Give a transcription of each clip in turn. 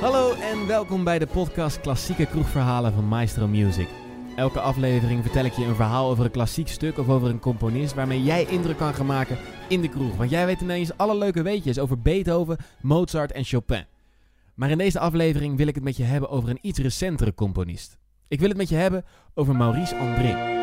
Hallo en welkom bij de podcast Klassieke Kroegverhalen van Maestro Music. Elke aflevering vertel ik je een verhaal over een klassiek stuk of over een componist waarmee jij indruk kan gaan maken in de kroeg. Want jij weet ineens alle leuke weetjes over Beethoven, Mozart en Chopin. Maar in deze aflevering wil ik het met je hebben over een iets recentere componist. Ik wil het met je hebben over Maurice André.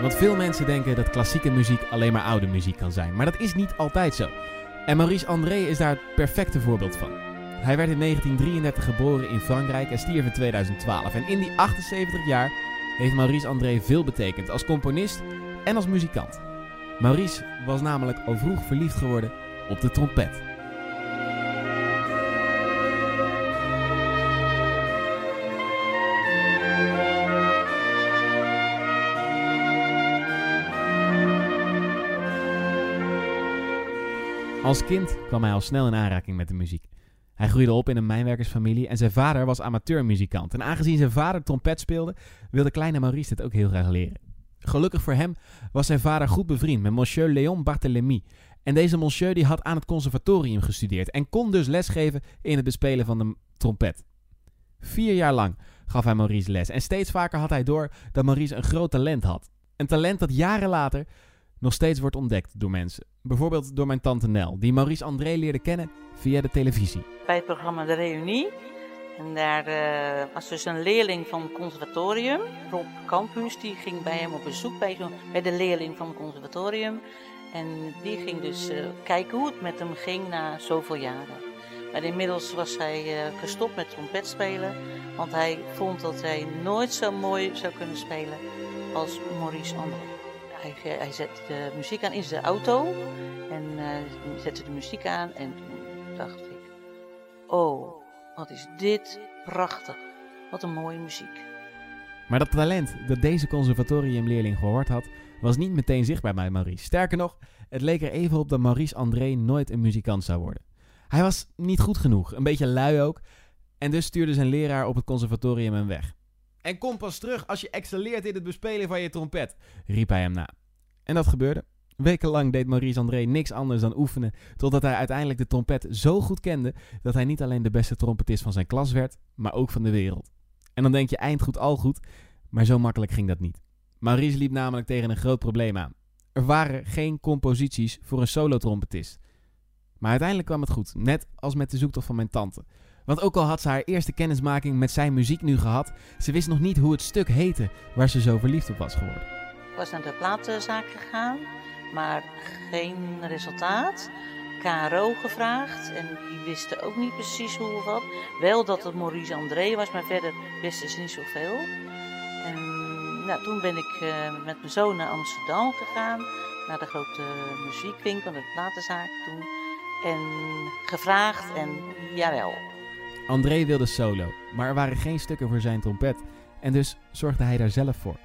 Want veel mensen denken dat klassieke muziek alleen maar oude muziek kan zijn. Maar dat is niet altijd zo. En Maurice André is daar het perfecte voorbeeld van. Hij werd in 1933 geboren in Frankrijk en stierf in 2012. En in die 78 jaar heeft Maurice André veel betekend als componist en als muzikant. Maurice was namelijk al vroeg verliefd geworden op de trompet. Als kind kwam hij al snel in aanraking met de muziek. Hij groeide op in een mijnwerkersfamilie en zijn vader was amateurmuzikant. En aangezien zijn vader trompet speelde, wilde kleine Maurice dit ook heel graag leren. Gelukkig voor hem was zijn vader goed bevriend met monsieur Léon Barthélemy. En deze monsieur die had aan het conservatorium gestudeerd en kon dus lesgeven in het bespelen van de trompet. Vier jaar lang gaf hij Maurice les en steeds vaker had hij door dat Maurice een groot talent had. Een talent dat jaren later nog steeds wordt ontdekt door mensen. Bijvoorbeeld door mijn tante Nel, die Maurice André leerde kennen via de televisie. Bij het programma De Reunie. En daar uh, was dus een leerling van het conservatorium, Rob Campus, die ging bij hem op bezoek bij, bij de leerling van het conservatorium. En die ging dus uh, kijken hoe het met hem ging na zoveel jaren. Maar inmiddels was hij uh, gestopt met trompetspelen, want hij vond dat hij nooit zo mooi zou kunnen spelen als Maurice André. Hij, hij zette de muziek aan in zijn auto en uh, zette de muziek aan en toen dacht ik, oh, wat is dit prachtig. Wat een mooie muziek. Maar dat talent dat deze conservatoriumleerling gehoord had, was niet meteen zichtbaar bij Maurice. Sterker nog, het leek er even op dat Maurice André nooit een muzikant zou worden. Hij was niet goed genoeg, een beetje lui ook, en dus stuurde zijn leraar op het conservatorium hem weg. En kom pas terug als je excelleert in het bespelen van je trompet, riep hij hem na. En dat gebeurde. Wekenlang deed Maurice André niks anders dan oefenen, totdat hij uiteindelijk de trompet zo goed kende dat hij niet alleen de beste trompetist van zijn klas werd, maar ook van de wereld. En dan denk je eind goed al goed, maar zo makkelijk ging dat niet. Maurice liep namelijk tegen een groot probleem aan. Er waren geen composities voor een solo-trompetist. Maar uiteindelijk kwam het goed, net als met de zoektocht van mijn tante. Want ook al had ze haar eerste kennismaking met zijn muziek nu gehad, ze wist nog niet hoe het stuk heette waar ze zo verliefd op was geworden. Ik was naar de platenzaak gegaan, maar geen resultaat. KRO gevraagd en die wisten ook niet precies hoe of wat. Wel dat het Maurice André was, maar verder wisten ze niet zoveel. En nou, toen ben ik uh, met mijn zoon naar Amsterdam gegaan, naar de grote muziekwinkel, de platenzaak toen. En gevraagd en jawel, André wilde solo, maar er waren geen stukken voor zijn trompet en dus zorgde hij daar zelf voor.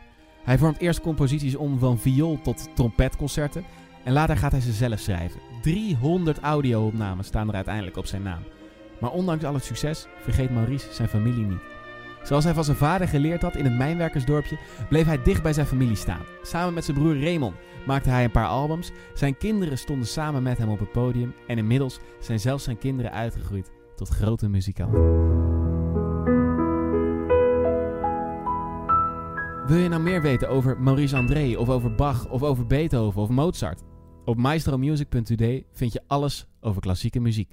Hij vormt eerst composities om van viool tot trompetconcerten en later gaat hij ze zelf schrijven. 300 audio-opnames staan er uiteindelijk op zijn naam. Maar ondanks al het succes vergeet Maurice zijn familie niet. Zoals hij van zijn vader geleerd had in het mijnwerkersdorpje, bleef hij dicht bij zijn familie staan. Samen met zijn broer Raymond maakte hij een paar albums. Zijn kinderen stonden samen met hem op het podium en inmiddels zijn zelfs zijn kinderen uitgegroeid tot grote muzikant. Wil je nou meer weten over Maurice André of over Bach of over Beethoven of Mozart? Op maestromusic.today vind je alles over klassieke muziek.